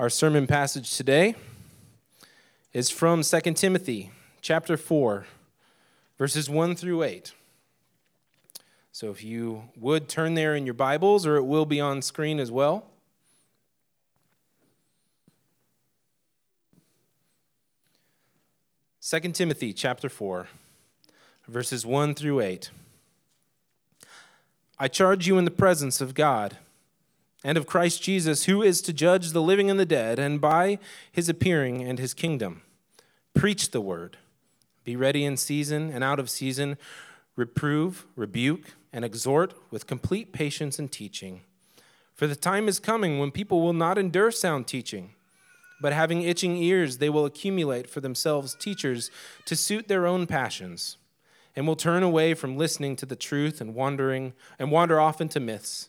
Our sermon passage today is from 2 Timothy chapter 4, verses 1 through 8. So if you would turn there in your Bibles, or it will be on screen as well. Second Timothy chapter 4, verses 1 through 8. I charge you in the presence of God and of Christ Jesus, who is to judge the living and the dead, and by his appearing and his kingdom. Preach the word. Be ready in season and out of season. Reprove, rebuke, and exhort with complete patience and teaching. For the time is coming when people will not endure sound teaching, but having itching ears, they will accumulate for themselves teachers to suit their own passions, and will turn away from listening to the truth and wandering and wander off into myths.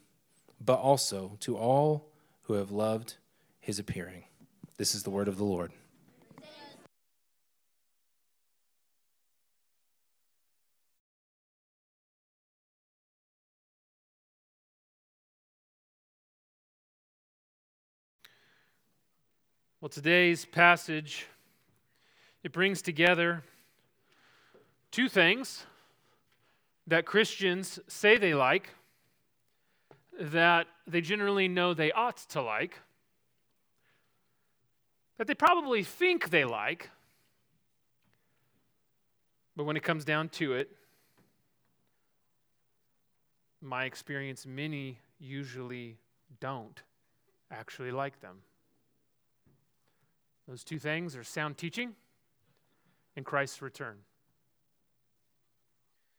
but also to all who have loved his appearing. This is the word of the Lord. Well, today's passage it brings together two things that Christians say they like that they generally know they ought to like, that they probably think they like, but when it comes down to it, my experience, many usually don't actually like them. Those two things are sound teaching and Christ's return.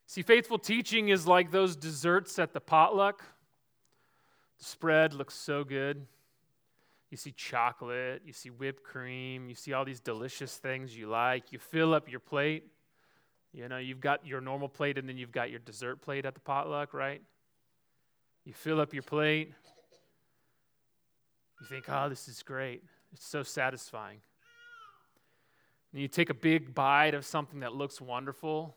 See, faithful teaching is like those desserts at the potluck spread looks so good. You see chocolate, you see whipped cream, you see all these delicious things you like. You fill up your plate. You know, you've got your normal plate and then you've got your dessert plate at the potluck, right? You fill up your plate. You think, oh, this is great. It's so satisfying. And you take a big bite of something that looks wonderful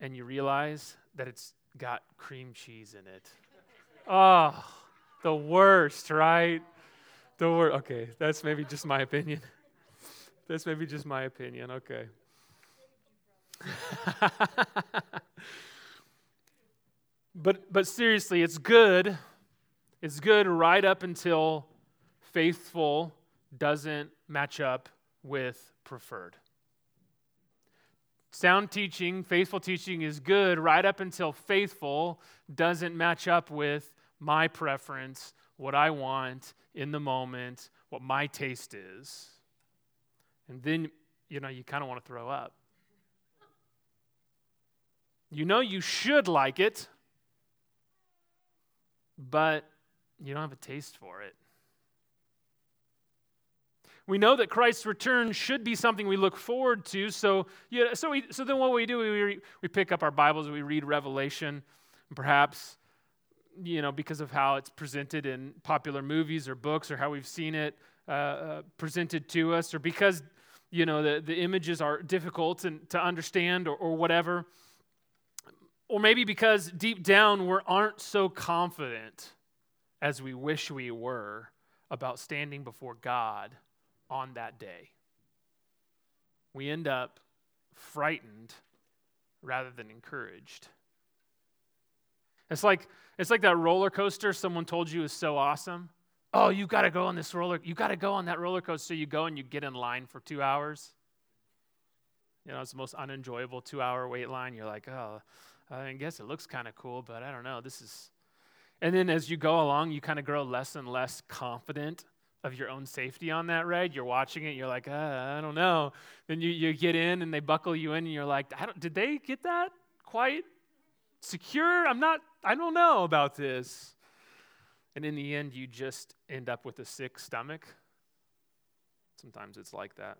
and you realize that it's got cream cheese in it. Oh, the worst, right? The worst. Okay, that's maybe just my opinion. That's maybe just my opinion. Okay. but but seriously, it's good. It's good right up until faithful doesn't match up with preferred. Sound teaching, faithful teaching is good right up until faithful doesn't match up with my preference, what I want in the moment, what my taste is. And then, you know, you kind of want to throw up. You know you should like it, but you don't have a taste for it. We know that Christ's return should be something we look forward to. So, yeah, so, we, so then what we do, we, we pick up our Bibles, we read Revelation, and perhaps you know, because of how it's presented in popular movies or books or how we've seen it uh, uh, presented to us or because, you know, the, the images are difficult and, to understand or, or whatever. Or maybe because deep down we aren't so confident as we wish we were about standing before God on that day. We end up frightened rather than encouraged. It's like it's like that roller coaster someone told you is so awesome. Oh, you got to go on this roller. You got to go on that roller coaster. You go and you get in line for two hours. You know, it's the most unenjoyable two-hour wait line. You're like, oh, I guess it looks kind of cool, but I don't know. This is. And then as you go along, you kind of grow less and less confident of your own safety on that ride. You're watching it, you're like, uh, I don't know. Then you, you get in and they buckle you in, and you're like, did they get that quite secure? I'm not, I don't know about this. And in the end, you just end up with a sick stomach Sometimes it's like that.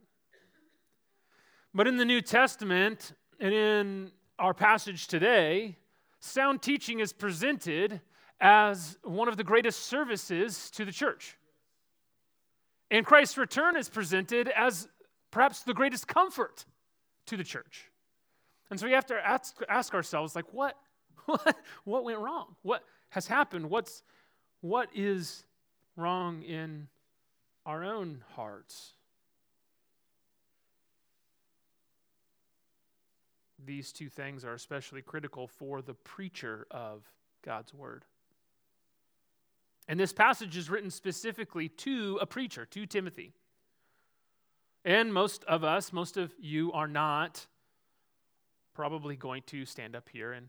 But in the New Testament and in our passage today, sound teaching is presented as one of the greatest services to the church. And Christ's return is presented as perhaps the greatest comfort to the church. And so we have to ask, ask ourselves, like, what, what, went wrong? What has happened? What's, what is wrong in our own hearts? These two things are especially critical for the preacher of God's word. And this passage is written specifically to a preacher, to Timothy. And most of us, most of you, are not probably going to stand up here and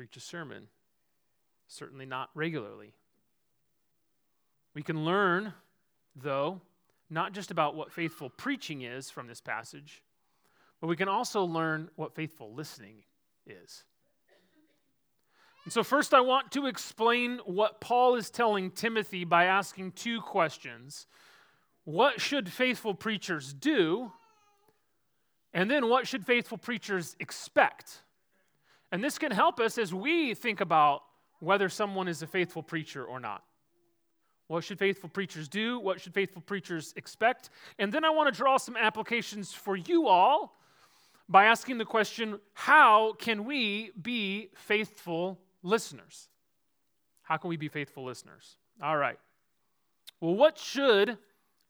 preach a sermon. Certainly not regularly. We can learn, though, not just about what faithful preaching is from this passage, but we can also learn what faithful listening is. And so, first, I want to explain what Paul is telling Timothy by asking two questions What should faithful preachers do? And then, what should faithful preachers expect? And this can help us as we think about whether someone is a faithful preacher or not. What should faithful preachers do? What should faithful preachers expect? And then I want to draw some applications for you all by asking the question how can we be faithful listeners? How can we be faithful listeners? All right. Well, what should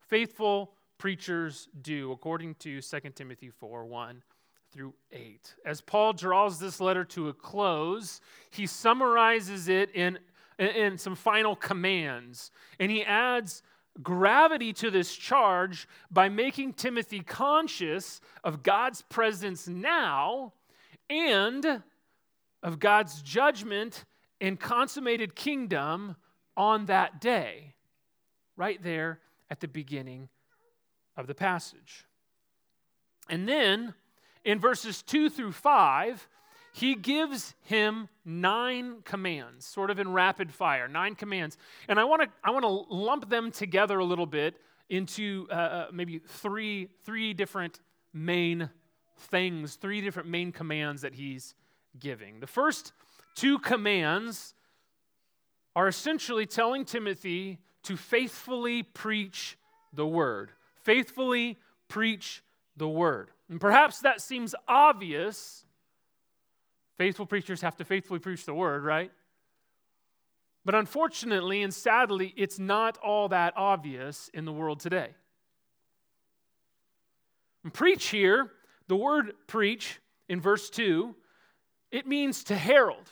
faithful preachers do according to 2 Timothy 4 1 through 8? As Paul draws this letter to a close, he summarizes it in, in some final commands, and he adds gravity to this charge by making Timothy conscious of God's presence now and of God's judgment and consummated kingdom on that day, right there at the beginning of the passage. And then in verses 2 through 5, he gives him nine commands, sort of in rapid fire, nine commands. And I want to I want to lump them together a little bit into uh, uh, maybe three three different main things, three different main commands that he's giving. The first two commands are essentially telling Timothy to faithfully preach the word. Faithfully preach the word. And perhaps that seems obvious Faithful preachers have to faithfully preach the word, right? But unfortunately and sadly, it's not all that obvious in the world today. And preach here, the word preach in verse 2, it means to herald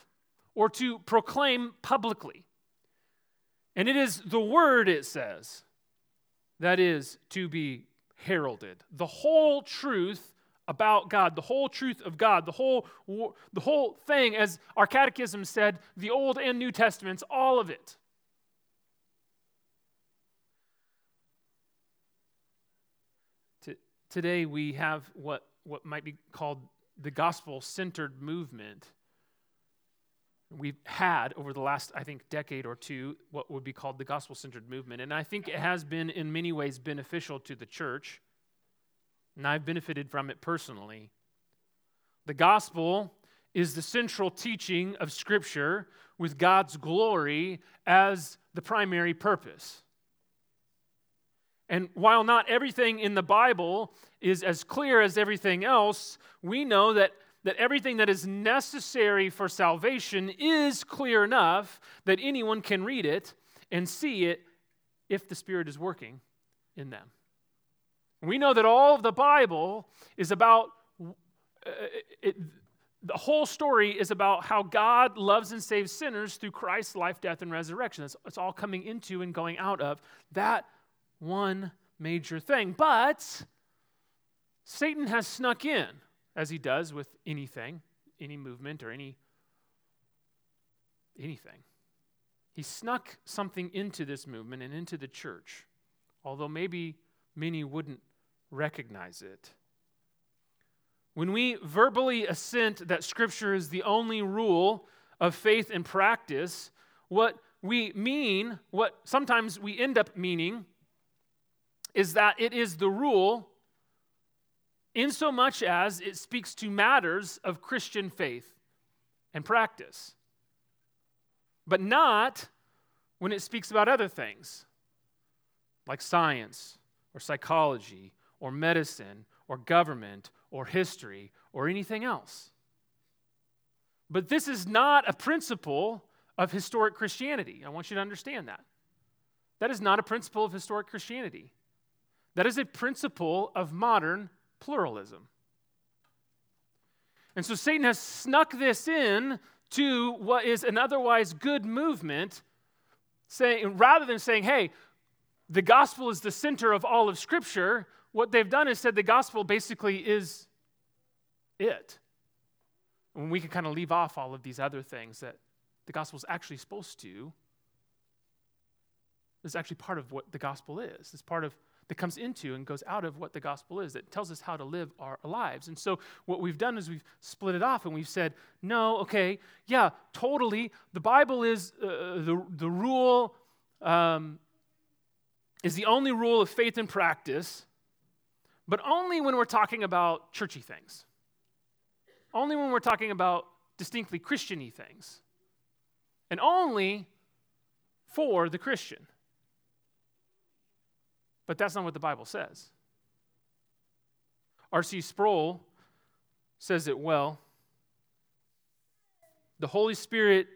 or to proclaim publicly. And it is the word, it says, that is to be heralded. The whole truth about God, the whole truth of God, the whole, the whole thing, as our catechism said, the Old and New Testaments, all of it. Today we have what, what might be called the gospel centered movement. We've had over the last, I think, decade or two, what would be called the gospel centered movement. And I think it has been, in many ways, beneficial to the church and I've benefited from it personally. The gospel is the central teaching of Scripture with God's glory as the primary purpose. And while not everything in the Bible is as clear as everything else, we know that, that everything that is necessary for salvation is clear enough that anyone can read it and see it if the Spirit is working in them. We know that all of the Bible is about, uh, it, the whole story is about how God loves and saves sinners through Christ's life, death, and resurrection. It's, it's all coming into and going out of that one major thing. But Satan has snuck in, as he does with anything, any movement or any anything. He snuck something into this movement and into the church, although maybe many wouldn't recognize it. When we verbally assent that Scripture is the only rule of faith and practice, what we mean, what sometimes we end up meaning, is that it is the rule in so much as it speaks to matters of Christian faith and practice, but not when it speaks about other things like science or psychology or medicine or government or history or anything else. But this is not a principle of historic Christianity. I want you to understand that. That is not a principle of historic Christianity. That is a principle of modern pluralism. And so Satan has snuck this in to what is an otherwise good movement, saying rather than saying, hey, the gospel is the center of all of Scripture, what they've done is said the gospel basically is it. And we can kind of leave off all of these other things that the gospel is actually supposed to. It's actually part of what the gospel is. It's part of that comes into and goes out of what the gospel is. That tells us how to live our lives. And so what we've done is we've split it off and we've said, no, okay, yeah, totally. The Bible is uh, the, the rule, um, is the only rule of faith and practice, but only when we're talking about churchy things. Only when we're talking about distinctly Christiany things. And only for the Christian. But that's not what the Bible says. R.C. Sproul says it well. The Holy Spirit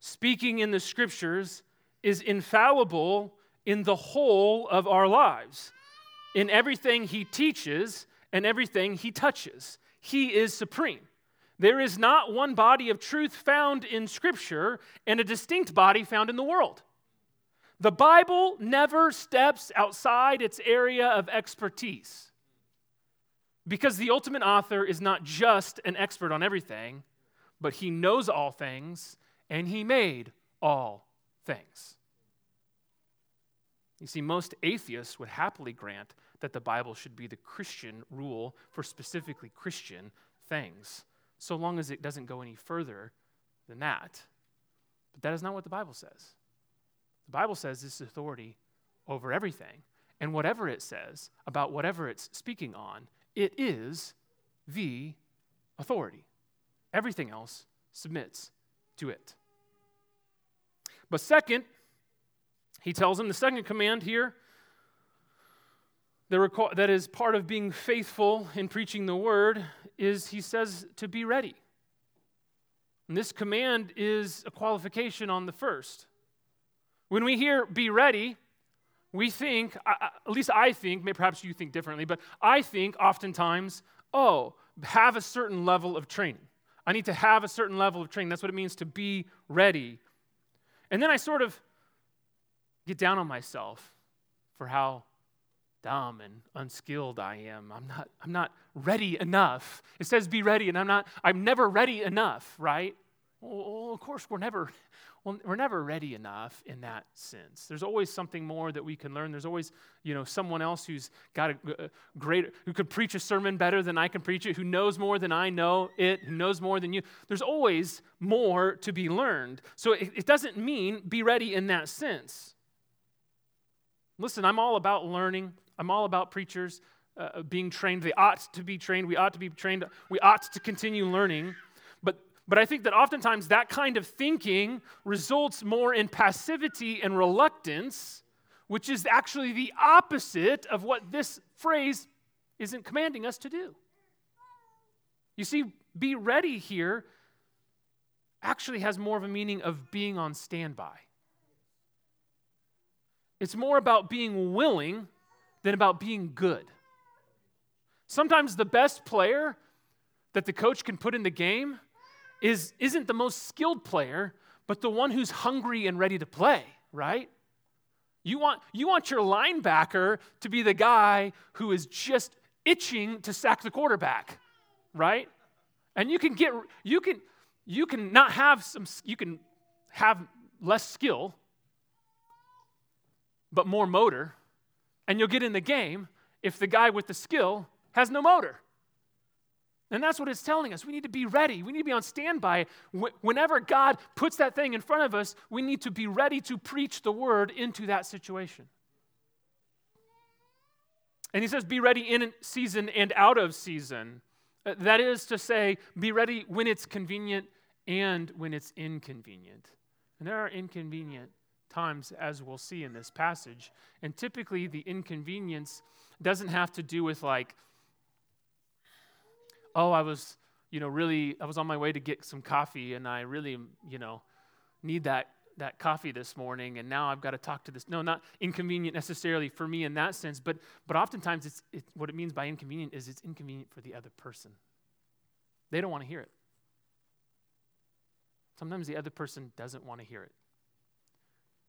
speaking in the scriptures is infallible in the whole of our lives, in everything he teaches and everything he touches. He is supreme. There is not one body of truth found in Scripture and a distinct body found in the world. The Bible never steps outside its area of expertise because the ultimate author is not just an expert on everything, but he knows all things and he made all things. You see, most atheists would happily grant that the Bible should be the Christian rule for specifically Christian things, so long as it doesn't go any further than that. But that is not what the Bible says. The Bible says this is authority over everything. And whatever it says about whatever it's speaking on, it is the authority. Everything else submits to it. But second, he tells him the second command here that is part of being faithful in preaching the word is he says to be ready. And this command is a qualification on the first. When we hear be ready, we think, at least I think, maybe perhaps you think differently, but I think oftentimes, oh, have a certain level of training. I need to have a certain level of training. That's what it means to be ready. And then I sort of get down on myself for how dumb and unskilled I am. I'm not, I'm not ready enough. It says be ready, and I'm not, I'm never ready enough, right? Well, of course, we're never, well, we're never ready enough in that sense. There's always something more that we can learn. There's always, you know, someone else who's got a, a great, who could preach a sermon better than I can preach it, who knows more than I know it, who knows more than you. There's always more to be learned. So it, it doesn't mean be ready in that sense. Listen, I'm all about learning. I'm all about preachers uh, being trained. They ought to be trained. We ought to be trained. We ought to continue learning. But I think that oftentimes that kind of thinking results more in passivity and reluctance, which is actually the opposite of what this phrase isn't commanding us to do. You see, be ready here actually has more of a meaning of being on standby. It's more about being willing than about being good. Sometimes the best player that the coach can put in the game is, isn't the most skilled player, but the one who's hungry and ready to play, right? You want, you want your linebacker to be the guy who is just itching to sack the quarterback, right? And you can get you can you can not have some you can have less skill but more motor and you'll get in the game if the guy with the skill has no motor. And that's what it's telling us. We need to be ready. We need to be on standby. Whenever God puts that thing in front of us, we need to be ready to preach the word into that situation. And he says, be ready in season and out of season. Uh, that is to say, be ready when it's convenient and when it's inconvenient. And there are inconvenient times, as we'll see in this passage. And typically, the inconvenience doesn't have to do with, like, oh, I was, you know, really, I was on my way to get some coffee and I really, you know, need that that coffee this morning and now I've got to talk to this. No, not inconvenient necessarily for me in that sense, but, but oftentimes it's, it, what it means by inconvenient is it's inconvenient for the other person. They don't want to hear it. Sometimes the other person doesn't want to hear it.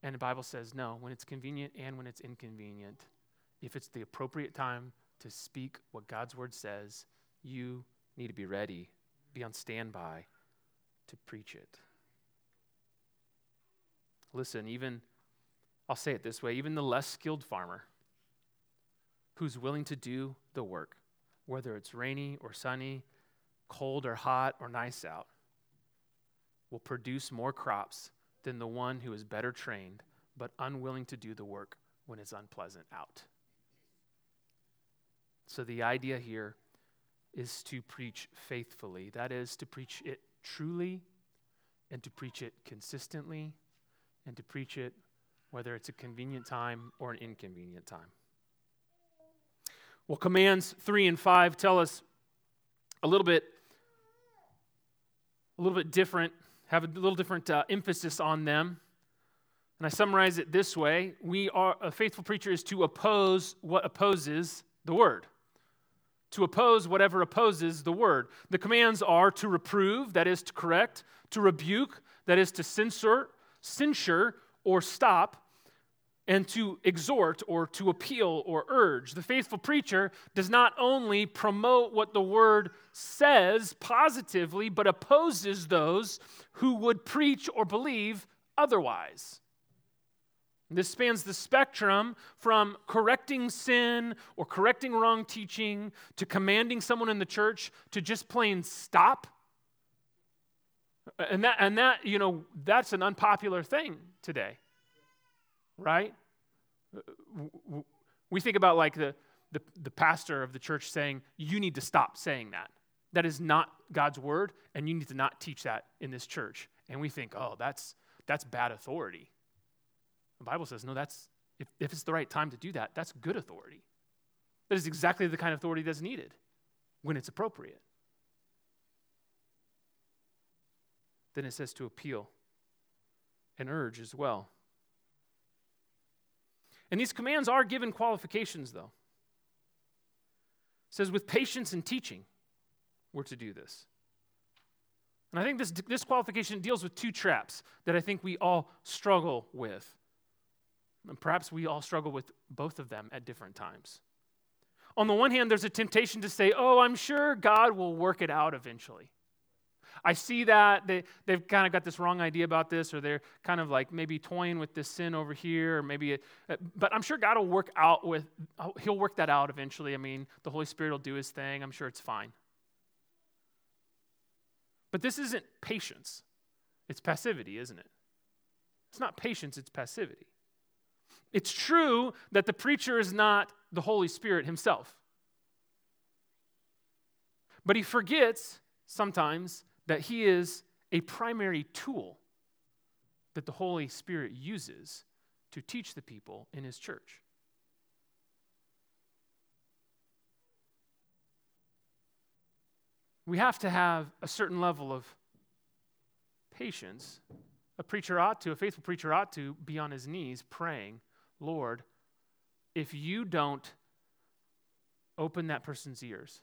And the Bible says, no, when it's convenient and when it's inconvenient, if it's the appropriate time to speak what God's word says, you need to be ready, be on standby to preach it. Listen, even, I'll say it this way even the less skilled farmer who's willing to do the work, whether it's rainy or sunny, cold or hot or nice out, will produce more crops than the one who is better trained but unwilling to do the work when it's unpleasant out. So the idea here is to preach faithfully. That is, to preach it truly and to preach it consistently and to preach it whether it's a convenient time or an inconvenient time. Well, commands 3 and 5 tell us a little bit a little bit different, have a little different uh, emphasis on them. And I summarize it this way we are a faithful preacher is to oppose what opposes the word. To oppose whatever opposes the word. The commands are to reprove, that is to correct, to rebuke, that is to censor, censure or stop, and to exhort or to appeal or urge. The faithful preacher does not only promote what the word says positively, but opposes those who would preach or believe otherwise. This spans the spectrum from correcting sin or correcting wrong teaching to commanding someone in the church to just plain stop and that, and that, you know, that's an unpopular thing today, right? We think about like the, the, the pastor of the church saying, you need to stop saying that. That is not God's word, and you need to not teach that in this church. And we think, oh, that's, that's bad authority. The Bible says, no, that's, if, if it's the right time to do that, that's good authority. That is exactly the kind of authority that's needed when it's appropriate. Then it says to appeal and urge as well. And these commands are given qualifications, though. It says, with patience and teaching, we're to do this. And I think this, this qualification deals with two traps that I think we all struggle with. And perhaps we all struggle with both of them at different times. On the one hand, there's a temptation to say, oh, I'm sure God will work it out eventually. I see that they, they've kind of got this wrong idea about this, or they're kind of like maybe toying with this sin over here, or maybe, it, uh, but I'm sure God will work out with, uh, He'll work that out eventually. I mean, the Holy Spirit will do His thing. I'm sure it's fine. But this isn't patience, it's passivity, isn't it? It's not patience, it's passivity. It's true that the preacher is not the Holy Spirit himself. But he forgets sometimes that he is a primary tool that the Holy Spirit uses to teach the people in his church. We have to have a certain level of patience. A preacher ought to, a faithful preacher ought to be on his knees praying, Lord, if you don't open that person's ears,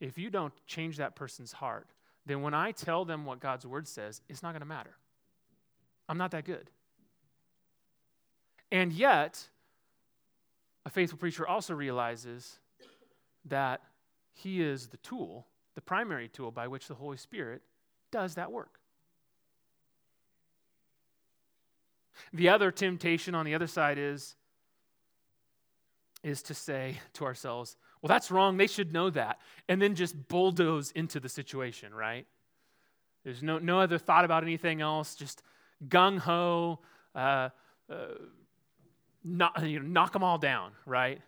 if you don't change that person's heart, then when I tell them what God's word says, it's not going to matter. I'm not that good. And yet, a faithful preacher also realizes that he is the tool, the primary tool by which the Holy Spirit does that work. The other temptation on the other side is is to say to ourselves, well, that's wrong. They should know that. And then just bulldoze into the situation, right? There's no, no other thought about anything else, just gung ho, uh, uh, knock, you know, knock them all down, right?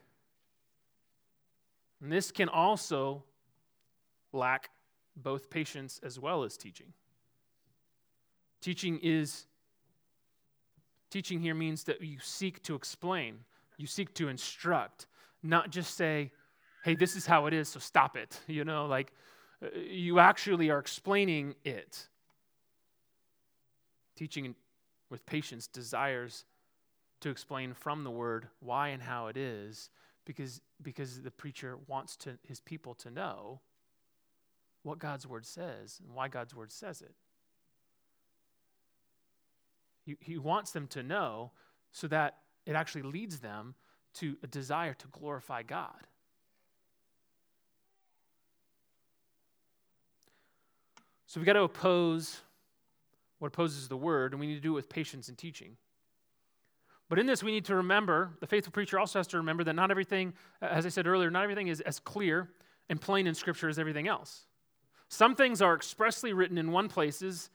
And this can also lack both patience as well as teaching. Teaching is teaching here means that you seek to explain, you seek to instruct, not just say, "Hey, this is how it is, so stop it." You know, like uh, you actually are explaining it. Teaching with patience desires to explain from the word why and how it is because because the preacher wants to his people to know what God's word says and why God's word says it. He, he wants them to know so that it actually leads them to a desire to glorify God. So we've got to oppose what opposes the word, and we need to do it with patience and teaching. But in this, we need to remember the faithful preacher also has to remember that not everything, as I said earlier, not everything is as clear and plain in Scripture as everything else. Some things are expressly written in one places,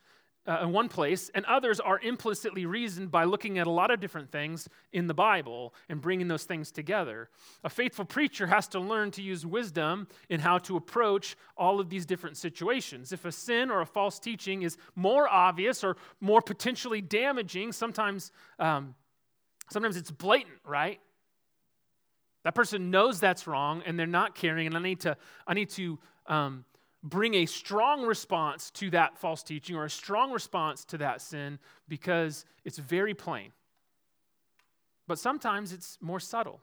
uh, in one place, and others are implicitly reasoned by looking at a lot of different things in the Bible and bringing those things together. A faithful preacher has to learn to use wisdom in how to approach all of these different situations. If a sin or a false teaching is more obvious or more potentially damaging, sometimes, um, sometimes it's blatant, right? That person knows that's wrong and they're not caring, and I need to, I need to um, bring a strong response to that false teaching or a strong response to that sin because it's very plain. But sometimes it's more subtle.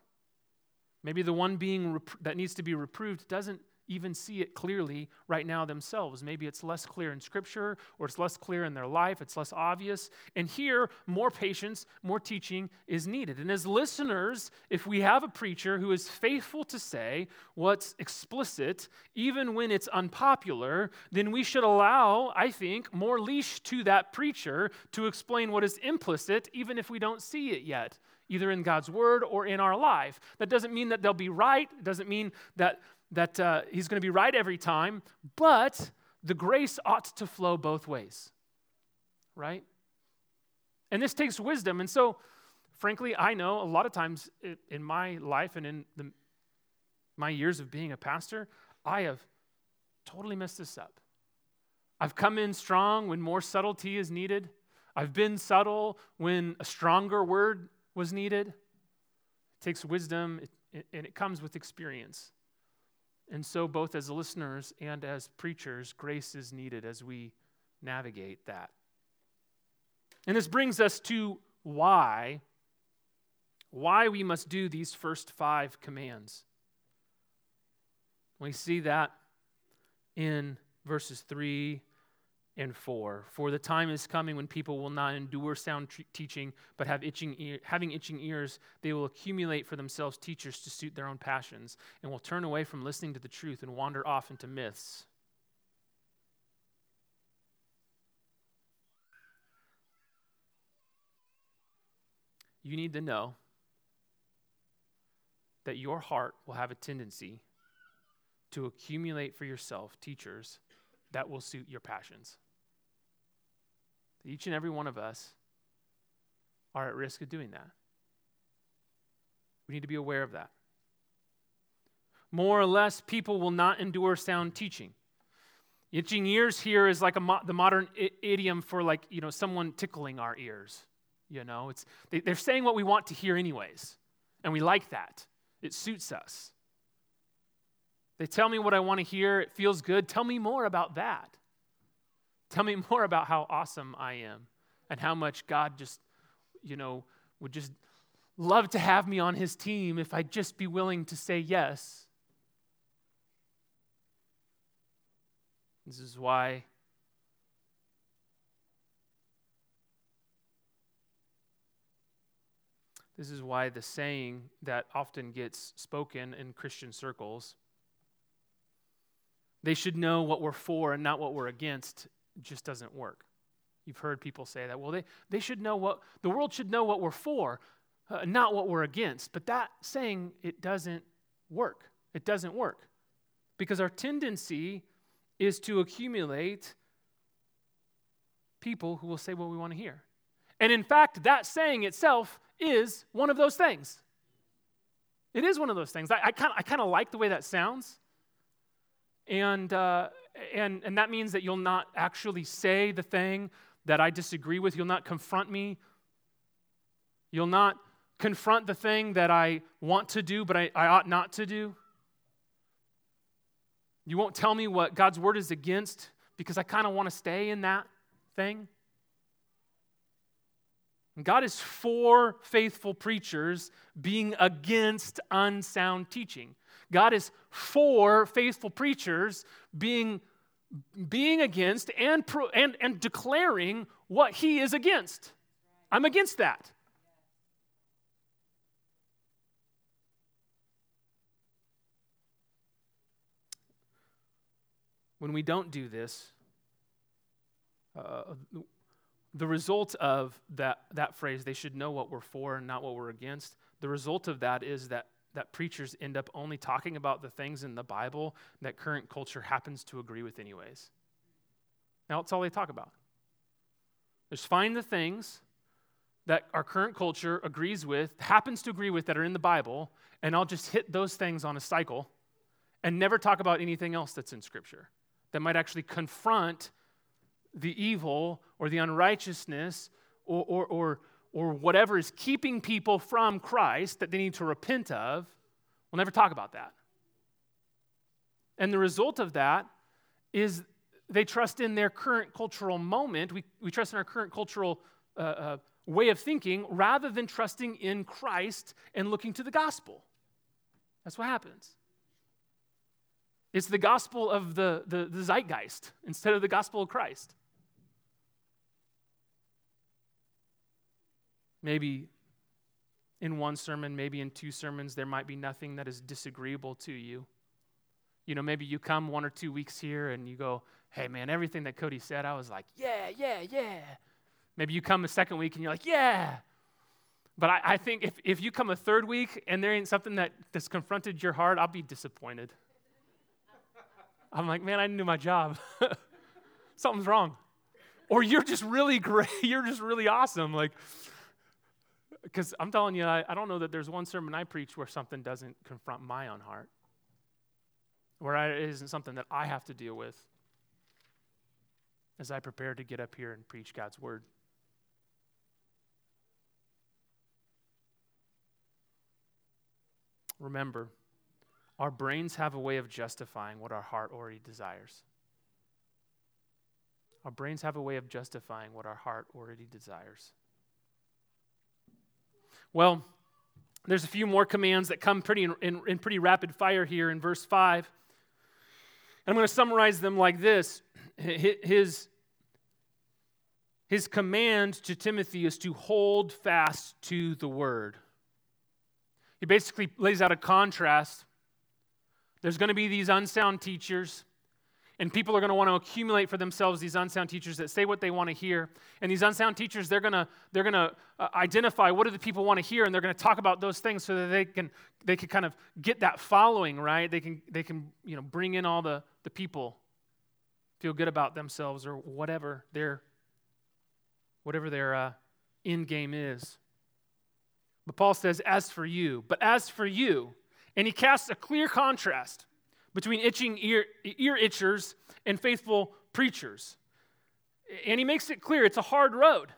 Maybe the one being rep- that needs to be reproved doesn't even see it clearly right now themselves. Maybe it's less clear in Scripture or it's less clear in their life, it's less obvious. And here, more patience, more teaching is needed. And as listeners, if we have a preacher who is faithful to say what's explicit, even when it's unpopular, then we should allow, I think, more leash to that preacher to explain what is implicit, even if we don't see it yet either in God's word or in our life. That doesn't mean that they'll be right. It doesn't mean that that uh, he's going to be right every time, but the grace ought to flow both ways, right? And this takes wisdom. And so, frankly, I know a lot of times in my life and in the, my years of being a pastor, I have totally messed this up. I've come in strong when more subtlety is needed. I've been subtle when a stronger word was needed. It takes wisdom, it, it, and it comes with experience. And so, both as listeners and as preachers, grace is needed as we navigate that. And this brings us to why why we must do these first 5 commands. We see that in verses 3 and 4. For the time is coming when people will not endure sound t- teaching, but have itching having itching ears, they will accumulate for themselves teachers to suit their own passions, and will turn away from listening to the truth and wander off into myths. You need to know that your heart will have a tendency to accumulate for yourself teachers that will suit your passions. Each and every one of us are at risk of doing that. We need to be aware of that. More or less, people will not endure sound teaching. Itching ears here is like mo- the modern I- idiom for like, you know, someone tickling our ears. You know, it's, they, they're saying what we want to hear anyways. And we like that. It suits us. They tell me what I want to hear. It feels good. Tell me more about that. Tell me more about how awesome I am and how much God just, you know, would just love to have me on his team if I'd just be willing to say yes. This is why This is why the saying that often gets spoken in Christian circles, they should know what we're for and not what we're against, just doesn't work. You've heard people say that. Well, they, they should know what, the world should know what we're for, uh, not what we're against. But that saying, it doesn't work. It doesn't work. Because our tendency is to accumulate people who will say what we want to hear. And in fact, that saying itself is one of those things. It is one of those things. I, I kind I kind of like the way that sounds. And, uh, and, and that means that you'll not actually say the thing that I disagree with. You'll not confront me. You'll not confront the thing that I want to do, but I, I ought not to do. You won't tell me what God's word is against because I kind of want to stay in that thing. God is for faithful preachers being against unsound teaching. God is for faithful preachers being, being against and, pro, and, and declaring what he is against. I'm against that. When we don't do this, uh, the result of that, that phrase, they should know what we're for and not what we're against, the result of that is that, that preachers end up only talking about the things in the Bible that current culture happens to agree with, anyways. Now, that's all they talk about. Just find the things that our current culture agrees with, happens to agree with, that are in the Bible, and I'll just hit those things on a cycle and never talk about anything else that's in Scripture that might actually confront the evil or the unrighteousness or, or, or, or whatever is keeping people from Christ that they need to repent of, we'll never talk about that. And the result of that is they trust in their current cultural moment. We, we trust in our current cultural uh, uh, way of thinking rather than trusting in Christ and looking to the gospel. That's what happens. It's the gospel of the, the, the zeitgeist instead of the gospel of Christ. Maybe in one sermon, maybe in two sermons, there might be nothing that is disagreeable to you. You know, maybe you come one or two weeks here and you go, hey, man, everything that Cody said, I was like, yeah, yeah, yeah. Maybe you come a second week and you're like, yeah. But I, I think if, if you come a third week and there ain't something that, that's confronted your heart, I'll be disappointed. I'm like, man, I knew my job. Something's wrong. Or you're just really great. You're just really awesome. Like, because I'm telling you, I, I don't know that there's one sermon I preach where something doesn't confront my own heart, where I, it isn't something that I have to deal with as I prepare to get up here and preach God's word. Remember, our brains have a way of justifying what our heart already desires. Our brains have a way of justifying what our heart already desires. Well, there's a few more commands that come pretty in, in, in pretty rapid fire here in verse 5. I'm going to summarize them like this his, his command to Timothy is to hold fast to the word. He basically lays out a contrast there's going to be these unsound teachers, and people are going to want to accumulate for themselves these unsound teachers that say what they want to hear. And these unsound teachers, they're going to, they're going to uh, identify what do the people want to hear, and they're going to talk about those things so that they can, they can kind of get that following, right? They can, they can you know, bring in all the, the people, feel good about themselves, or whatever their, whatever their uh, end game is. But Paul says, as for you, but as for you, and he casts a clear contrast between itching ear, ear itchers and faithful preachers. And he makes it clear it's a hard road.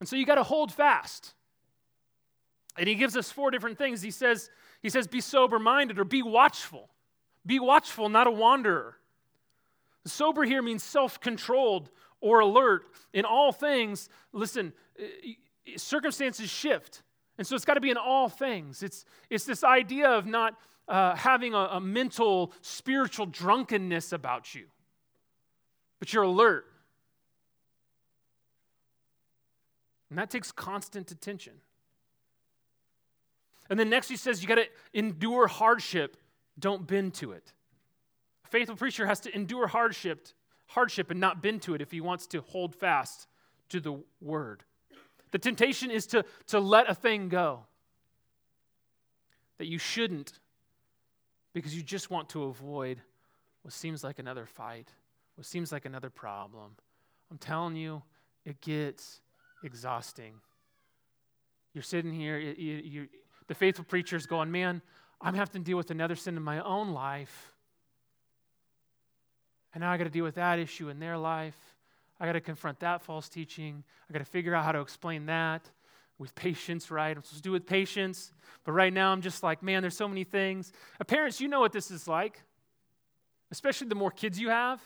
And so you got to hold fast. And he gives us four different things. He says, he says, be sober minded or be watchful. Be watchful, not a wanderer. Sober here means self controlled or alert. In all things, listen, uh, circumstances shift. And so it's got to be in all things. It's, it's this idea of not uh, having a, a mental, spiritual drunkenness about you, but you're alert. And that takes constant attention. And then next he says you got to endure hardship, don't bend to it. A faithful preacher has to endure hardship, hardship and not bend to it if he wants to hold fast to the word. The temptation is to, to let a thing go that you shouldn't because you just want to avoid what seems like another fight, what seems like another problem. I'm telling you, it gets exhausting. You're sitting here, you, you, the faithful preacher is going, man, I'm having to deal with another sin in my own life. And now I got to deal with that issue in their life. I got to confront that false teaching. I got to figure out how to explain that with patience, right? I'm supposed to do it with patience. But right now, I'm just like, man, there's so many things. Uh, parents, you know what this is like, especially the more kids you have,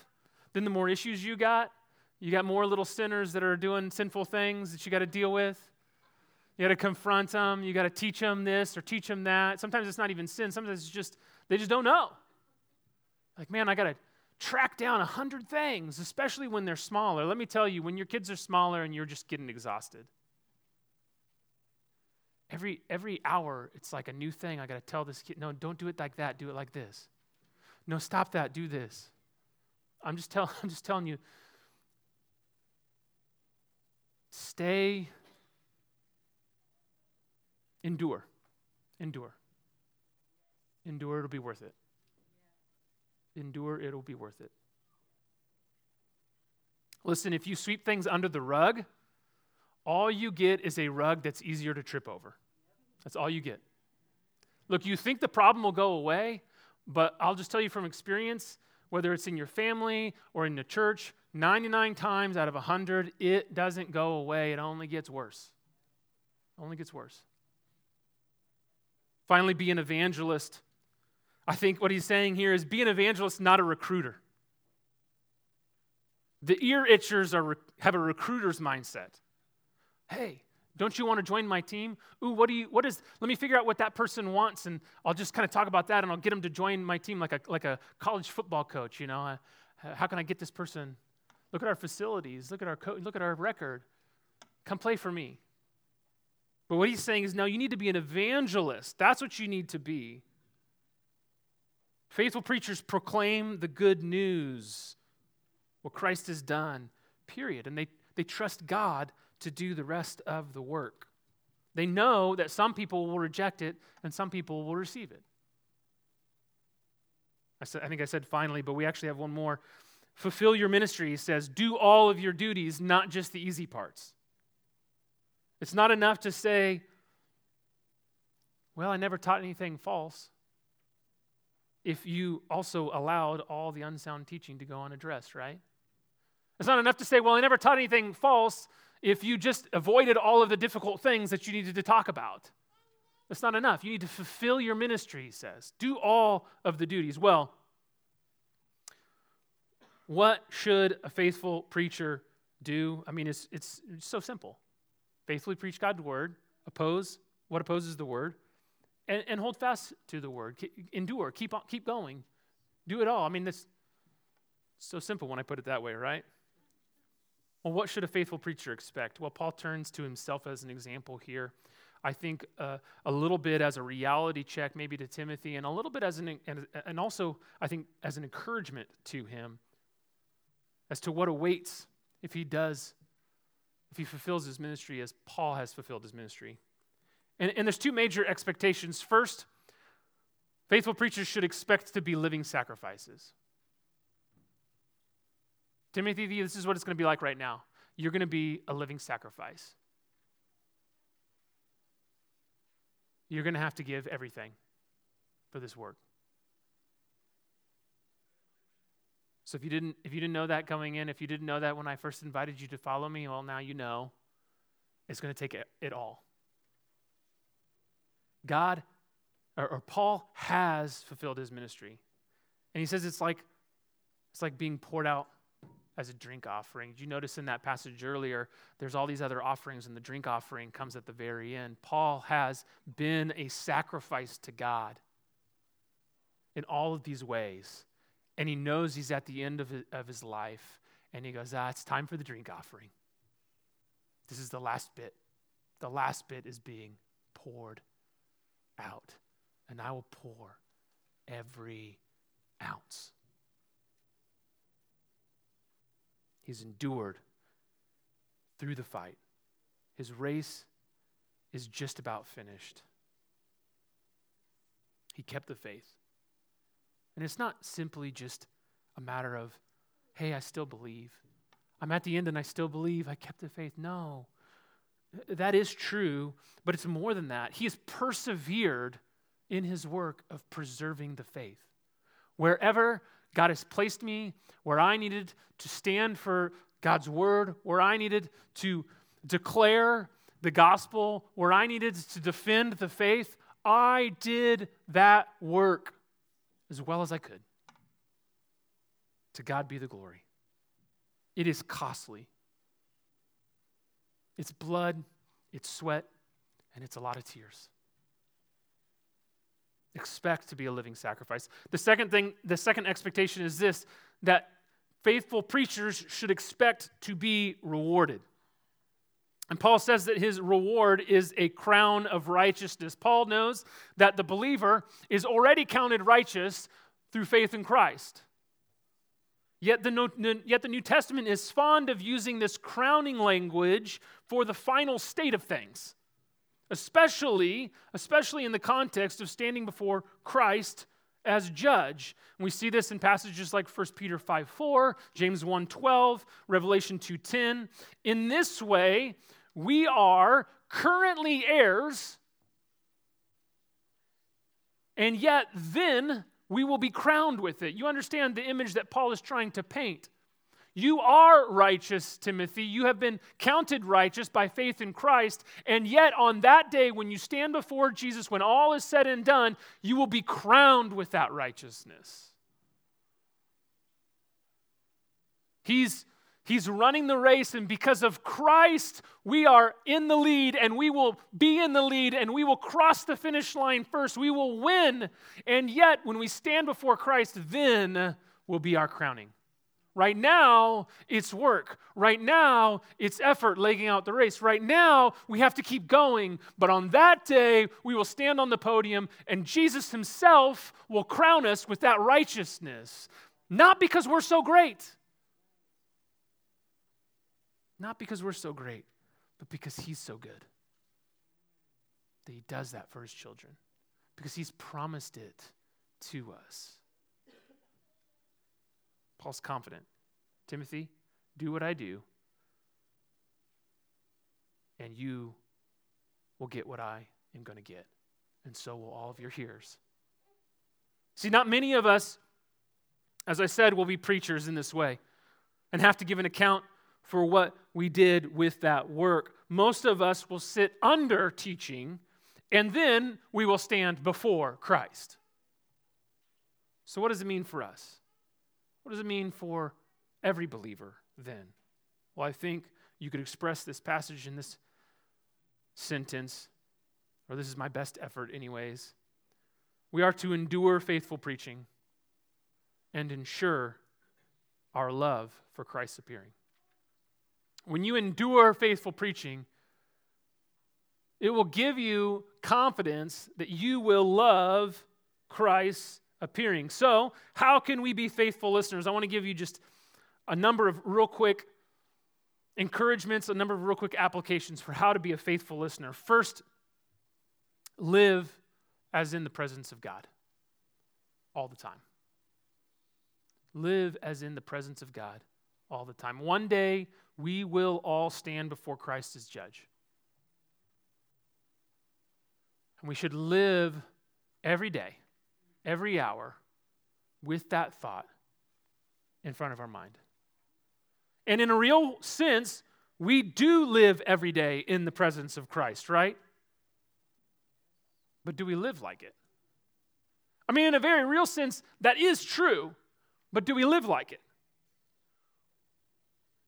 then the more issues you got. You got more little sinners that are doing sinful things that you got to deal with. You got to confront them. You got to teach them this or teach them that. Sometimes it's not even sin. Sometimes it's just, they just don't know. Like, man, I got to track down a hundred things, especially when they're smaller. Let me tell you, when your kids are smaller and you're just getting exhausted, Every, every hour, it's like a new thing. I got to tell this kid, no, don't do it like that. Do it like this. No, stop that. Do this. I'm just, tell, I'm just telling you, stay, endure. Endure. Endure, it'll be worth it. Endure, it'll be worth it. Listen, if you sweep things under the rug, all you get is a rug that's easier to trip over. That's all you get. Look, you think the problem will go away, but I'll just tell you from experience whether it's in your family or in the church, 99 times out of 100, it doesn't go away. It only gets worse. It only gets worse. Finally, be an evangelist. I think what he's saying here is be an evangelist, not a recruiter. The ear itchers are, have a recruiter's mindset. Hey, don't you want to join my team? Ooh, what do you, what is, let me figure out what that person wants and I'll just kind of talk about that and I'll get them to join my team like a, like a college football coach, you know. Uh, how can I get this person? Look at our facilities, look at our, co- look at our record. Come play for me. But what he's saying is, no, you need to be an evangelist. That's what you need to be. Faithful preachers proclaim the good news, what Christ has done, period. And they, they trust God to do the rest of the work. They know that some people will reject it and some people will receive it. I, said, I think I said finally, but we actually have one more. Fulfill your ministry, he says. Do all of your duties, not just the easy parts. It's not enough to say, well, I never taught anything false, if you also allowed all the unsound teaching to go unaddressed, right? It's not enough to say, well, I never taught anything false if you just avoided all of the difficult things that you needed to talk about. That's not enough. You need to fulfill your ministry, he says. Do all of the duties. Well, what should a faithful preacher do? I mean, it's, it's, it's so simple. Faithfully preach God's word, oppose what opposes the word, and, and hold fast to the word. endure, keep, on, keep going. Do it all. I mean, it's so simple when I put it that way, right? Well, what should a faithful preacher expect? Well, Paul turns to himself as an example here. I think uh, a little bit as a reality check, maybe to Timothy, and a little bit as an, and also I think as an encouragement to him as to what awaits if he does, if he fulfills his ministry as Paul has fulfilled his ministry. And, and there's two major expectations. First, faithful preachers should expect to be living sacrifices. Timothy, this is what it's going to be like right now. You're going to be a living sacrifice. You're going to have to give everything for this work. So if you didn't if you didn't know that coming in, if you didn't know that when I first invited you to follow me, well now you know. It's going to take it, all. God or, or Paul has fulfilled his ministry. And he says it's like it's like being poured out as a drink offering. Did you notice in that passage earlier, there's all these other offerings, and the drink offering comes at the very end. Paul has been a sacrifice to God in all of these ways. And he knows he's at the end of his, of his life. And he goes, Ah, it's time for the drink offering. This is the last bit. The last bit is being poured out. And I will pour every ounce He's endured through the fight. His race is just about finished. He kept the faith. And it's not simply just a matter of, hey, I still believe. I'm at the end and I still believe I kept the faith. No. that is true, but it's more than that. He has persevered in his work of preserving the faith. Wherever God has placed me, where I needed to stand for God's word, where I needed to declare the gospel, where I needed to defend the faith, I did that work as well as I could. To God be the glory. It is costly. It's blood, it's sweat, and it's a lot of tears. Expect to be a living sacrifice. The second thing, the second expectation is this that faithful preachers should expect to be rewarded. And Paul says that his reward is a crown of righteousness. Paul knows that the believer is already counted righteous through faith in Christ. Yet the, yet the New Testament is fond of using this crowning language for the final state of things, especially, especially in the context of standing before Christ as judge. And we see this in passages like 1 Peter 5 4, James 1 12, Revelation 2 10. In this way, we are currently heirs, and yet then we will be crowned with it. You understand the image that Paul is trying to paint. You are righteous, Timothy. You have been counted righteous by faith in Christ. And yet, on that day, when you stand before Jesus, when all is said and done, you will be crowned with that righteousness. He's, he's running the race, and because of Christ, we are in the lead, and we will be in the lead, and we will cross the finish line first. We will win. And yet, when we stand before Christ, then will be our crowning. Right now, it's work. Right now, it's effort legging out the race. Right now, we have to keep going. But on that day, we will stand on the podium and Jesus himself will crown us with that righteousness. Not because we're so great, not because we're so great, but because he's so good that he does that for his children, because he's promised it to us. Paul's confident. Timothy, do what I do, and you will get what I am going to get. And so will all of your hearers. See, not many of us, as I said, will be preachers in this way and have to give an account for what we did with that work. Most of us will sit under teaching and then we will stand before Christ. So, what does it mean for us? What does it mean for every believer then? Well, I think you could express this passage in this sentence, or this is my best effort, anyways. We are to endure faithful preaching and ensure our love for Christ's appearing. When you endure faithful preaching, it will give you confidence that you will love Christ's appearing. So, how can we be faithful listeners? I want to give you just a number of real quick encouragements, a number of real quick applications for how to be a faithful listener. First, live as in the presence of God all the time. Live as in the presence of God all the time. One day, we will all stand before Christ as judge. And we should live every day every hour with that thought in front of our mind. And in a real sense, we do live every day in the presence of Christ, right? But do we live like it? I mean, in a very real sense, that is true, but do we live like it?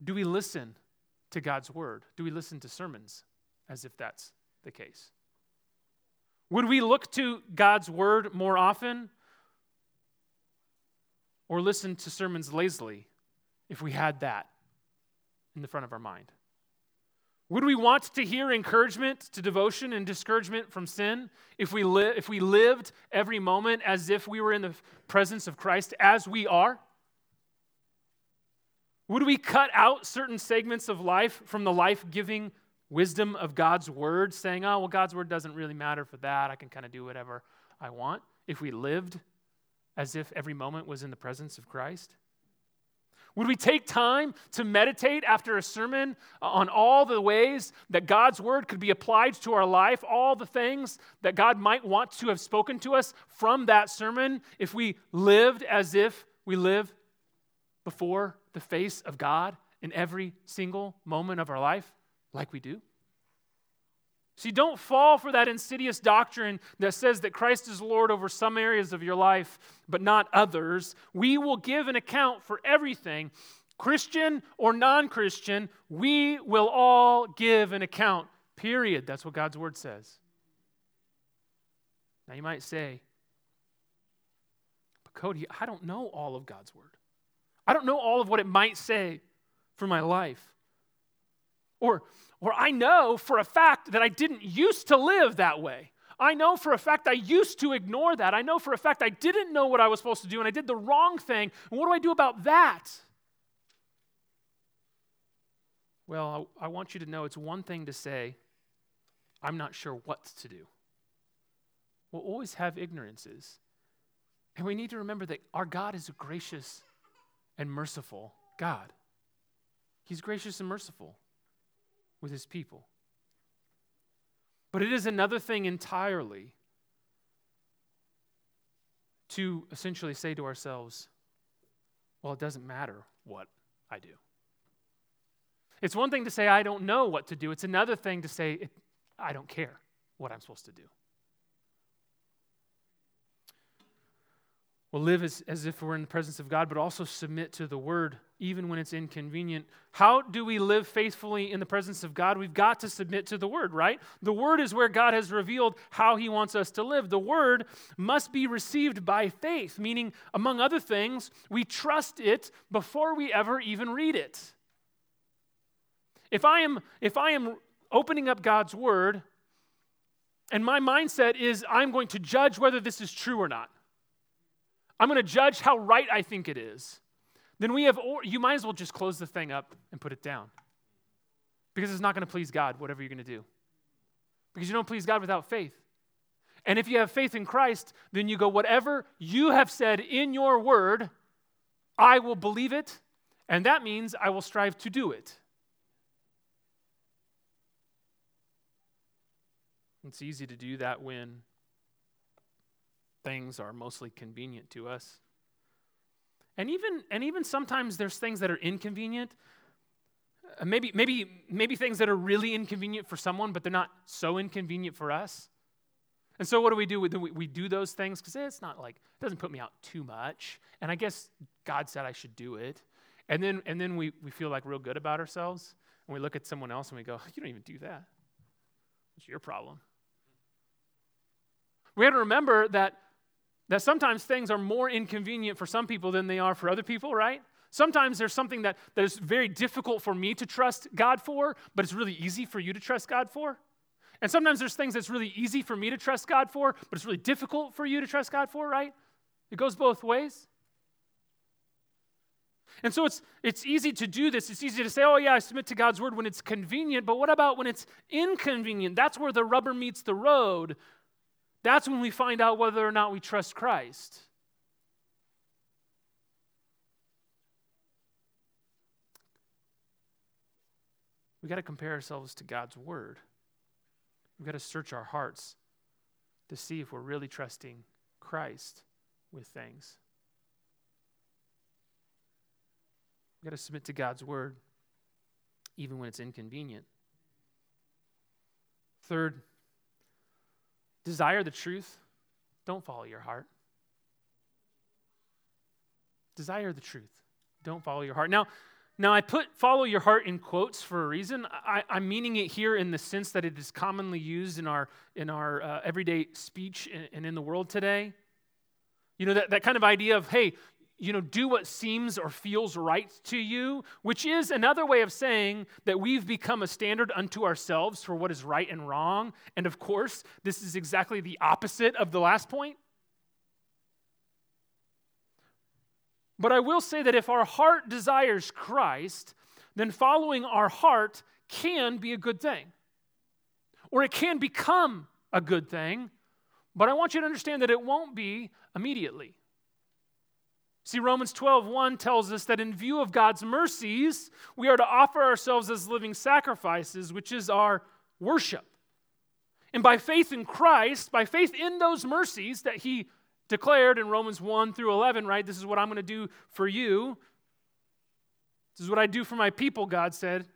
Do we listen to God's word? Do we listen to sermons as if that's the case? Would we look to God's word more often or listen to sermons lazily if we had that in the front of our mind? Would we want to hear encouragement to devotion and discouragement from sin if we, li- if we lived every moment as if we were in the presence of Christ as we are? Would we cut out certain segments of life from the life giving wisdom of God's word, saying, oh, well, God's word doesn't really matter for that. I can kind of do whatever I want. If we lived as if every moment was in the presence of Christ, Would we take time to meditate after a sermon on all the ways that God's word could be applied to our life, all the things that God might want to have spoken to us from that sermon if we lived as if we live before the face of God in every single moment of our life, like we do? See, don't fall for that insidious doctrine that says that Christ is Lord over some areas of your life, but not others. We will give an account for everything, Christian or non Christian, we will all give an account, period. That's what God's word says. Now, you might say, but Cody, I don't know all of God's word. I don't know all of what it might say for my life. Or, or I know for a fact that I didn't used to live that way. I know for a fact I used to ignore that. I know for a fact I didn't know what I was supposed to do and I did the wrong thing. And what do I do about that? Well, I, I want you to know it's one thing to say, I'm not sure what to do. We'll always have ignorances. And we need to remember that our God is a gracious and merciful God. He's gracious and merciful with his people. But it is another thing entirely to essentially say to ourselves, well, it doesn't matter what I do. It's one thing to say, I don't know what to do. It's another thing to say, I don't care what I'm supposed to do. We'll live as, as if we're in the presence of God, but also submit to the word even when it's inconvenient. How do we live faithfully in the presence of God? We've got to submit to the Word, right? The Word is where God has revealed how He wants us to live. The Word must be received by faith, meaning, among other things, we trust it before we ever even read it. If I am, if I am opening up God's Word, and my mindset is I'm going to judge whether this is true or not. I'm going to judge how right I think it is then we have, or, you might as well just close the thing up and put it down. Because it's not going to please God, whatever you're going to do. Because you don't please God without faith. And if you have faith in Christ, then you go, whatever you have said in your word, I will believe it, and that means I will strive to do it. It's easy to do that when things are mostly convenient to us. And even, and even sometimes there's things that are inconvenient. Uh, maybe, maybe, maybe things that are really inconvenient for someone, but they're not so inconvenient for us. And so what do we do? We, we do those things because it's not like, it doesn't put me out too much. And I guess God said I should do it. And then, and then we, we feel like real good about ourselves. And we look at someone else and we go, you don't even do that. It's your problem. We have to remember that that sometimes things are more inconvenient for some people than they are for other people, right? Sometimes there's something that, that is very difficult for me to trust God for, but it's really easy for you to trust God for. And sometimes there's things that's really easy for me to trust God for, but it's really difficult for you to trust God for, right? It goes both ways. And so it's, it's easy to do this. It's easy to say, oh, yeah, I submit to God's word when it's convenient, but what about when it's inconvenient? That's where the rubber meets the road. That's when we find out whether or not we trust Christ. We've got to compare ourselves to God's Word. We've got to search our hearts to see if we're really trusting Christ with things. We've got to submit to God's Word even when it's inconvenient. Third, desire the truth, don't follow your heart. Desire the truth, don't follow your heart. Now, now I put follow your heart in quotes for a reason. I, am meaning it here in the sense that it is commonly used in our in our uh, everyday speech and, and in the world today. You know, that, that kind of idea of, hey, you know, do what seems or feels right to you, which is another way of saying that we've become a standard unto ourselves for what is right and wrong. And of course, this is exactly the opposite of the last point. But I will say that if our heart desires Christ, then following our heart can be a good thing, or it can become a good thing. But I want you to understand that it won't be immediately. See, Romans 12, 1 tells us that in view of God's mercies, we are to offer ourselves as living sacrifices, which is our worship. And by faith in Christ, by faith in those mercies that He declared in Romans 1 through 11, right? This is what I'm going to do for you. This is what I do for my people, God said.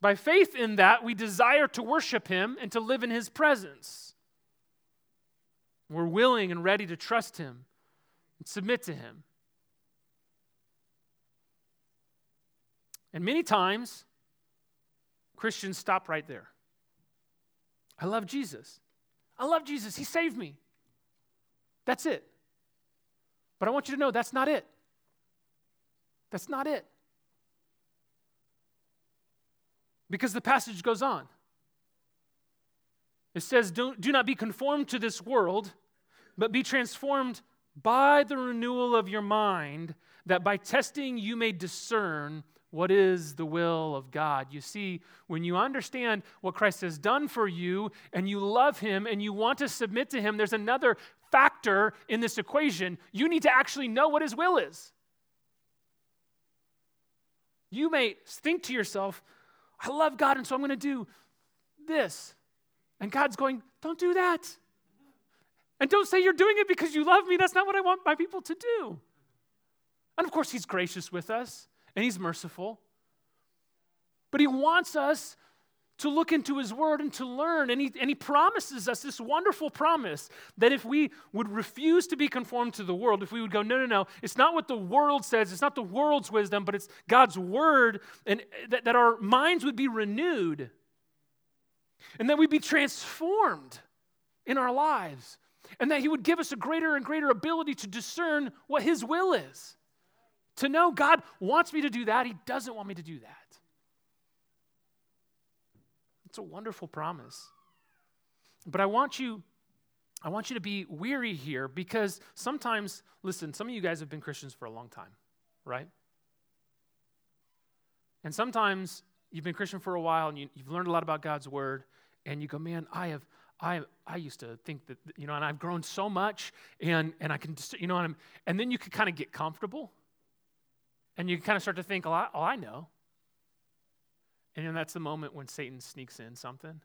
By faith in that, we desire to worship Him and to live in His presence. We're willing and ready to trust Him and submit to Him. And many times, Christians stop right there. I love Jesus. I love Jesus. He saved me. That's it. But I want you to know that's not it. That's not it. Because the passage goes on. It says, Do, do not be conformed to this world, but be transformed by the renewal of your mind, that by testing you may discern what is the will of God. You see, when you understand what Christ has done for you and you love him and you want to submit to him, there's another factor in this equation. You need to actually know what his will is. You may think to yourself, I love God, and so I'm going to do this. And God's going, Don't do that. And don't say you're doing it because you love me. That's not what I want my people to do. And of course, He's gracious with us and He's merciful. But He wants us to look into His Word and to learn. And he, and he promises us this wonderful promise that if we would refuse to be conformed to the world, if we would go, no, no, no, it's not what the world says, it's not the world's wisdom, but it's God's Word, and that, that our minds would be renewed and that we'd be transformed in our lives, and that He would give us a greater and greater ability to discern what His will is. To know God wants me to do that, He doesn't want me to do that. It's a wonderful promise. But I want you I want you to be weary here because sometimes, listen, some of you guys have been Christians for a long time, right? And sometimes you've been Christian for a while and you, have learned a lot about God's word, and you go, man, I have, I, I used to think that, you know, and I've grown so much, and and I can, just, you know, and, I'm, and then you can kind of get comfortable, and you kind of start to think, oh, I, oh, I know. And then that's the moment when Satan sneaks in something.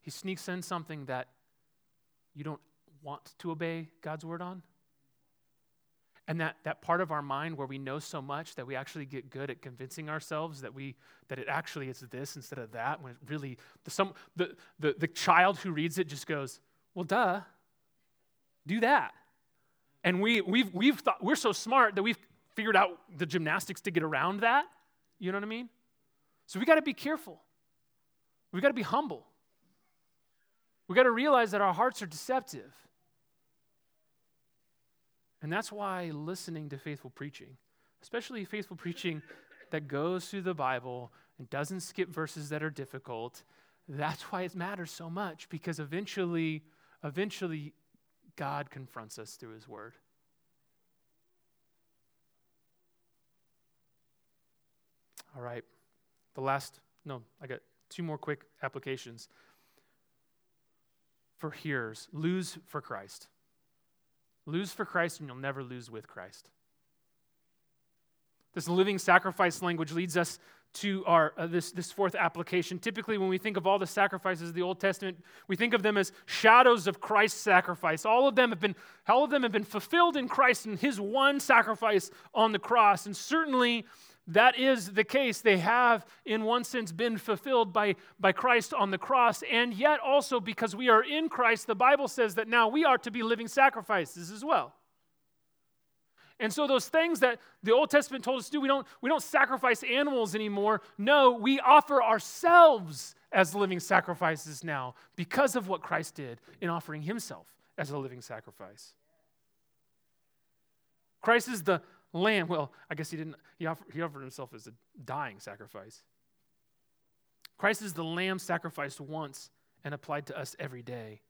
He sneaks in something that you don't want to obey God's word on. And that, that part of our mind where we know so much that we actually get good at convincing ourselves that we that it actually is this instead of that, when it really the, some the, the, the child who reads it just goes, Well duh, do that. And we we've we've thought we're so smart that we've figured out the gymnastics to get around that. You know what I mean? So we got to be careful. We got to be humble. We got to realize that our hearts are deceptive. And that's why listening to faithful preaching, especially faithful preaching that goes through the Bible and doesn't skip verses that are difficult, that's why it matters so much because eventually eventually God confronts us through his word. All right. The last, no, I got two more quick applications. For hearers, lose for Christ. Lose for Christ, and you'll never lose with Christ. This living sacrifice language leads us to our uh, this, this fourth application. Typically, when we think of all the sacrifices of the Old Testament, we think of them as shadows of Christ's sacrifice. All of them have been all of them have been fulfilled in Christ and His one sacrifice on the cross. And certainly, that is the case. They have, in one sense, been fulfilled by, by Christ on the cross. And yet, also because we are in Christ, the Bible says that now we are to be living sacrifices as well. And so, those things that the Old Testament told us to do, we don't, we don't sacrifice animals anymore. No, we offer ourselves as living sacrifices now because of what Christ did in offering himself as a living sacrifice. Christ is the lamb. Well, I guess he didn't, he offered, he offered himself as a dying sacrifice. Christ is the lamb sacrificed once and applied to us every day.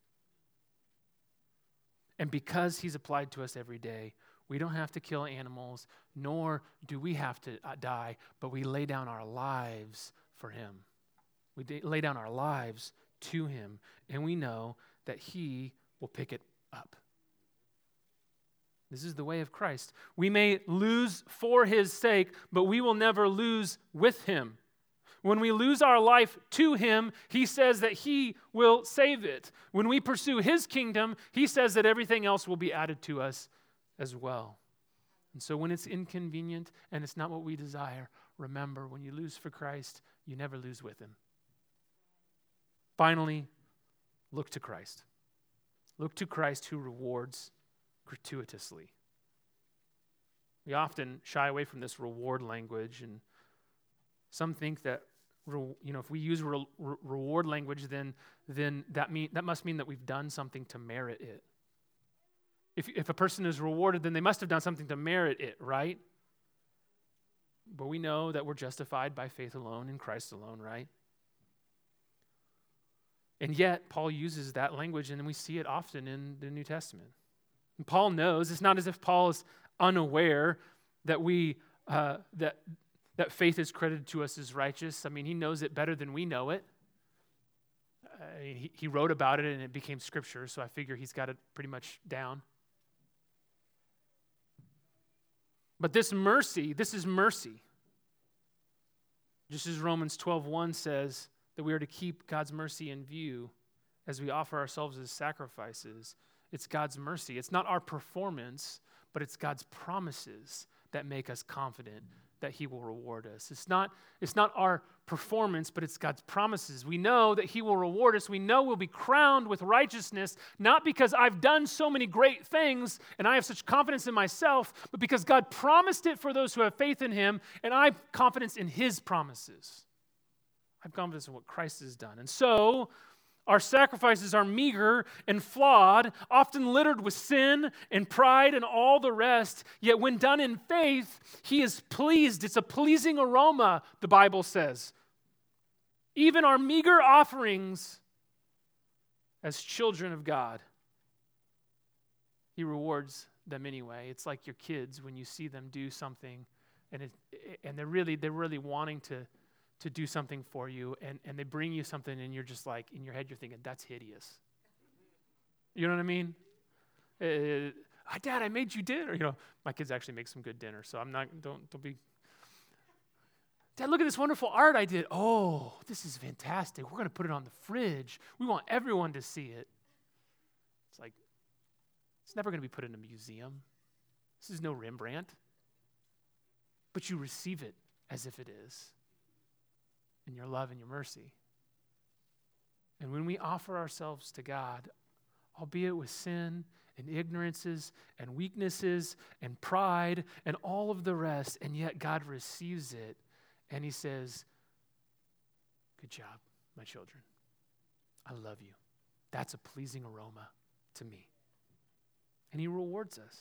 And because he's applied to us every day, we don't have to kill animals, nor do we have to uh, die, but we lay down our lives for him. We lay down our lives to him, and we know that he will pick it. This is the way of Christ. We may lose for his sake, but we will never lose with him. When we lose our life to him, he says that he will save it. When we pursue his kingdom, he says that everything else will be added to us as well. And so when it's inconvenient and it's not what we desire, remember when you lose for Christ, you never lose with him. Finally, look to Christ. Look to Christ who rewards gratuitously. We often shy away from this reward language, and some think that you know if we use re- reward language, then then that mean that must mean that we've done something to merit it. If if a person is rewarded, then they must have done something to merit it, right? But we know that we're justified by faith alone in Christ alone, right? And yet, Paul uses that language, and we see it often in the New Testament. And Paul knows, it's not as if Paul is unaware that we, uh, that, that faith is credited to us as righteous. I mean, he knows it better than we know it. Uh, he, he wrote about it and it became scripture, so I figure he's got it pretty much down. But this mercy, this is mercy. Just as Romans 12:1 says, that we are to keep God's mercy in view as we offer ourselves as sacrifices. It's God's mercy. It's not our performance, but it's God's promises that make us confident that he will reward us. It's not, it's not our performance, but it's God's promises. We know that he will reward us. We know we'll be crowned with righteousness, not because I've done so many great things and I have such confidence in myself, but because God promised it for those who have faith in him, and I have confidence in his promises. I have confidence in what Christ has done. And so, our sacrifices are meager and flawed, often littered with sin and pride and all the rest. Yet, when done in faith, He is pleased. It's a pleasing aroma, the Bible says. Even our meager offerings as children of God, He rewards them anyway. It's like your kids when you see them do something and, it, and they're, really, they're really wanting to to do something for you and, and they bring you something and you're just like in your head you're thinking that's hideous. You know what i mean? Uh, dad i made you dinner. You know my kids actually make some good dinner so i'm not don't don't be dad look at this wonderful art i did. Oh this is fantastic. We're going to put it on the fridge. We want everyone to see it. It's like it's never going to be put in a museum. This is no rembrandt. But you receive it as if it is and your love and your mercy. And when we offer ourselves to God, albeit with sin and ignorances and weaknesses and pride and all of the rest, and yet God receives it and He says, Good job, my children. I love you. That's a pleasing aroma to me. And He rewards us.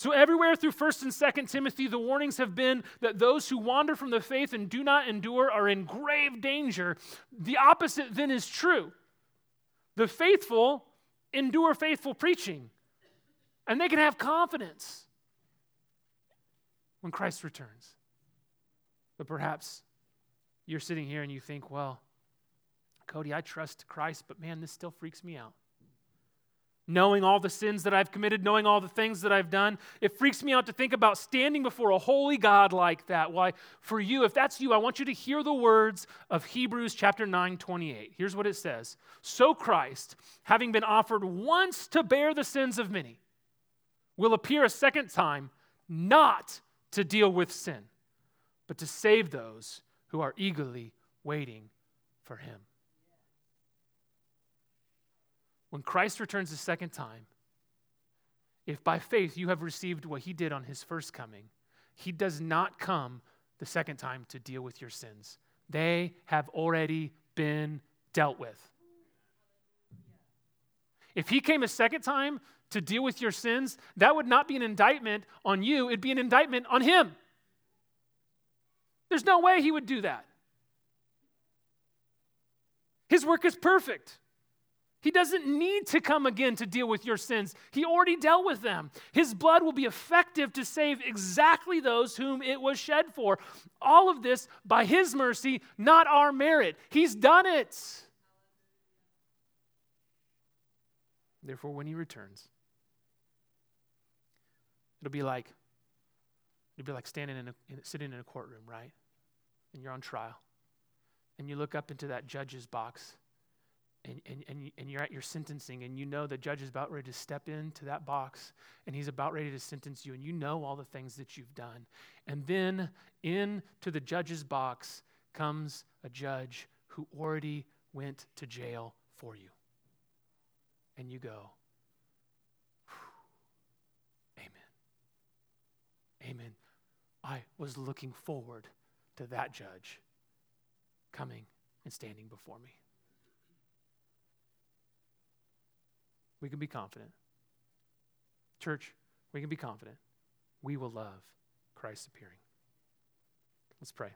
So, everywhere through 1st and 2nd Timothy, the warnings have been that those who wander from the faith and do not endure are in grave danger. The opposite then is true. The faithful endure faithful preaching, and they can have confidence when Christ returns. But perhaps you're sitting here and you think, well, Cody, I trust Christ, but man, this still freaks me out knowing all the sins that I've committed, knowing all the things that I've done. It freaks me out to think about standing before a holy God like that. Why, for you, if that's you, I want you to hear the words of Hebrews chapter 9, 28. Here's what it says So Christ, having been offered once to bear the sins of many, will appear a second time, not to deal with sin, but to save those who are eagerly waiting for him. When Christ returns the second time, if by faith you have received what he did on his first coming, he does not come the second time to deal with your sins. They have already been dealt with. If he came a second time to deal with your sins, that would not be an indictment on you, it'd be an indictment on him. There's no way he would do that. His work is perfect. He doesn't need to come again to deal with your sins. He already dealt with them. His blood will be effective to save exactly those whom it was shed for. All of this by His mercy, not our merit. He's done it. Therefore, when He returns, It'll be like it'll be like standing in a in, sitting in a courtroom, right? And you're on trial. And you look up into that judge's box and, and, and, and you're at your sentencing and you know the judge is about ready to step into that box and he's about ready to sentence you and you know all the things that you've done. And then into the judge's box comes a judge who already went to jail for you. And you go, Amen. Amen. I was looking forward to that judge coming and standing before me. We can be confident. Church, we can be confident. We will love Christ's appearing. Let's pray.